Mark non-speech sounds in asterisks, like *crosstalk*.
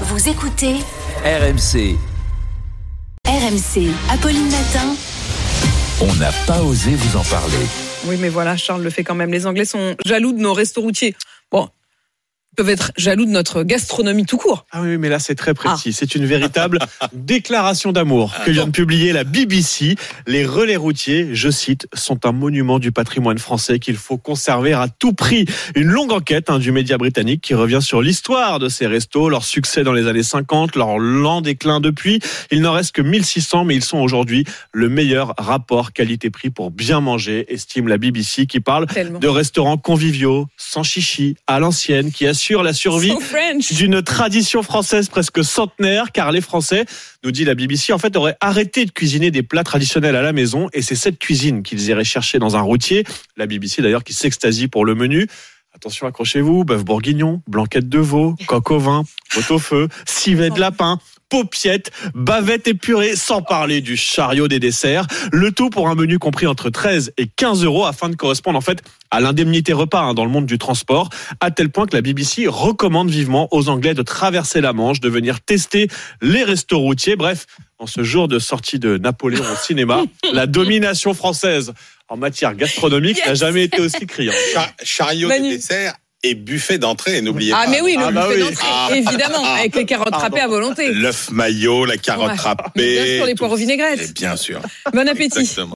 Vous écoutez RMC, RMC. Apolline Matin. on n'a pas osé vous en parler. Oui, mais voilà, Charles le fait quand même. Les Anglais sont jaloux de nos restos routiers. Peuvent être jaloux de notre gastronomie tout court. Ah oui, mais là c'est très précis. C'est une véritable *laughs* déclaration d'amour que vient de publier la BBC. Les relais routiers, je cite, sont un monument du patrimoine français qu'il faut conserver à tout prix. Une longue enquête hein, du média britannique qui revient sur l'histoire de ces restos, leur succès dans les années 50, leur lent déclin depuis. Il n'en reste que 1600, mais ils sont aujourd'hui le meilleur rapport qualité-prix pour bien manger, estime la BBC qui parle Tellement. de restaurants conviviaux, sans chichi, à l'ancienne, qui assurent la survie So d'une tradition française presque centenaire, car les Français, nous dit la BBC, en fait, auraient arrêté de cuisiner des plats traditionnels à la maison, et c'est cette cuisine qu'ils iraient chercher dans un routier. La BBC d'ailleurs qui s'extasie pour le menu. Attention, accrochez-vous, bœuf bourguignon, blanquette de veau, coq au vin, pot au feu, civet de lapin, paupiette, bavette épurée, sans parler du chariot des desserts. Le tout pour un menu compris entre 13 et 15 euros afin de correspondre en fait à l'indemnité repas hein, dans le monde du transport, à tel point que la BBC recommande vivement aux Anglais de traverser la Manche, de venir tester les restos routiers. Bref, en ce jour de sortie de Napoléon au cinéma, *laughs* la domination française en matière gastronomique n'a jamais été aussi criante. *laughs* Char- chariot Manu. de dessert et buffet d'entrée, n'oubliez Ah, pas. mais oui, le Ah, bah buffet oui. d'entrée, Ah. évidemment, avec les carottes Pardon. râpées à volonté. L'œuf maillot, la carotte Ouais. râpée. Bien sûr, les poireaux vinaigrettes. Et Bien sûr. Bon appétit. Exactement.